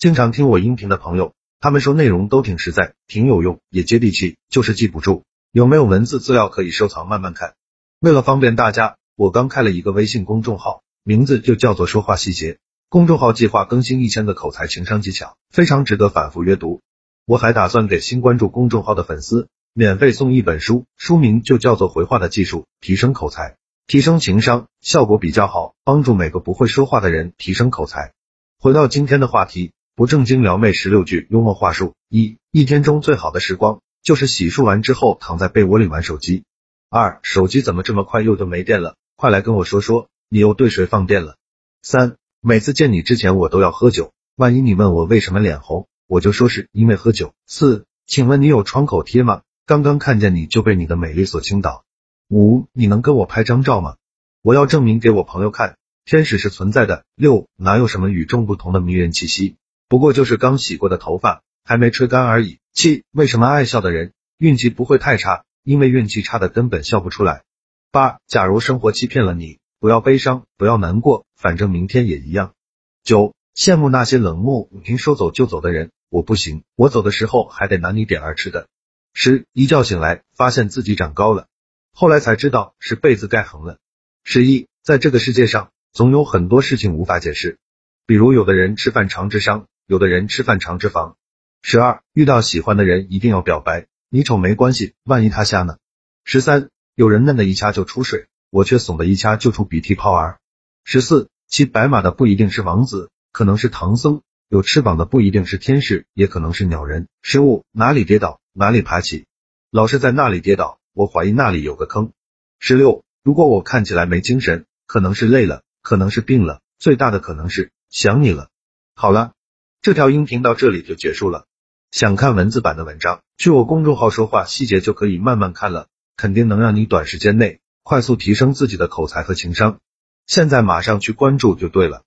经常听我音频的朋友，他们说内容都挺实在，挺有用，也接地气，就是记不住。有没有文字资料可以收藏慢慢看？为了方便大家，我刚开了一个微信公众号，名字就叫做说话细节。公众号计划更新一千个口才情商技巧，非常值得反复阅读。我还打算给新关注公众号的粉丝免费送一本书，书名就叫做《回话的技术》，提升口才，提升情商，效果比较好，帮助每个不会说话的人提升口才。回到今天的话题，不正经撩妹十六句幽默话术：一，一天中最好的时光就是洗漱完之后躺在被窝里玩手机。二，手机怎么这么快又就没电了？快来跟我说说，你又对谁放电了？三。每次见你之前，我都要喝酒。万一你问我为什么脸红，我就说是因为喝酒。四，请问你有创口贴吗？刚刚看见你就被你的美丽所倾倒。五，你能跟我拍张照吗？我要证明给我朋友看，天使是存在的。六，哪有什么与众不同的迷人气息？不过就是刚洗过的头发还没吹干而已。七，为什么爱笑的人运气不会太差？因为运气差的根本笑不出来。八，假如生活欺骗了你。不要悲伤，不要难过，反正明天也一样。九，羡慕那些冷漠、无听说走就走的人，我不行，我走的时候还得拿你点儿吃的。十，一觉醒来，发现自己长高了，后来才知道是被子盖横了。十一，在这个世界上，总有很多事情无法解释，比如有的人吃饭长智商，有的人吃饭长脂肪。十二，遇到喜欢的人一定要表白，你丑没关系，万一他瞎呢？十三，有人嫩的一掐就出水。我却怂的一掐就出鼻涕泡儿。十四，骑白马的不一定是王子，可能是唐僧；有翅膀的不一定是天使，也可能是鸟人。十五，哪里跌倒哪里爬起，老是在那里跌倒，我怀疑那里有个坑。十六，如果我看起来没精神，可能是累了，可能是病了，最大的可能是想你了。好了，这条音频到这里就结束了。想看文字版的文章，去我公众号说话细节就可以慢慢看了，肯定能让你短时间内。快速提升自己的口才和情商，现在马上去关注就对了。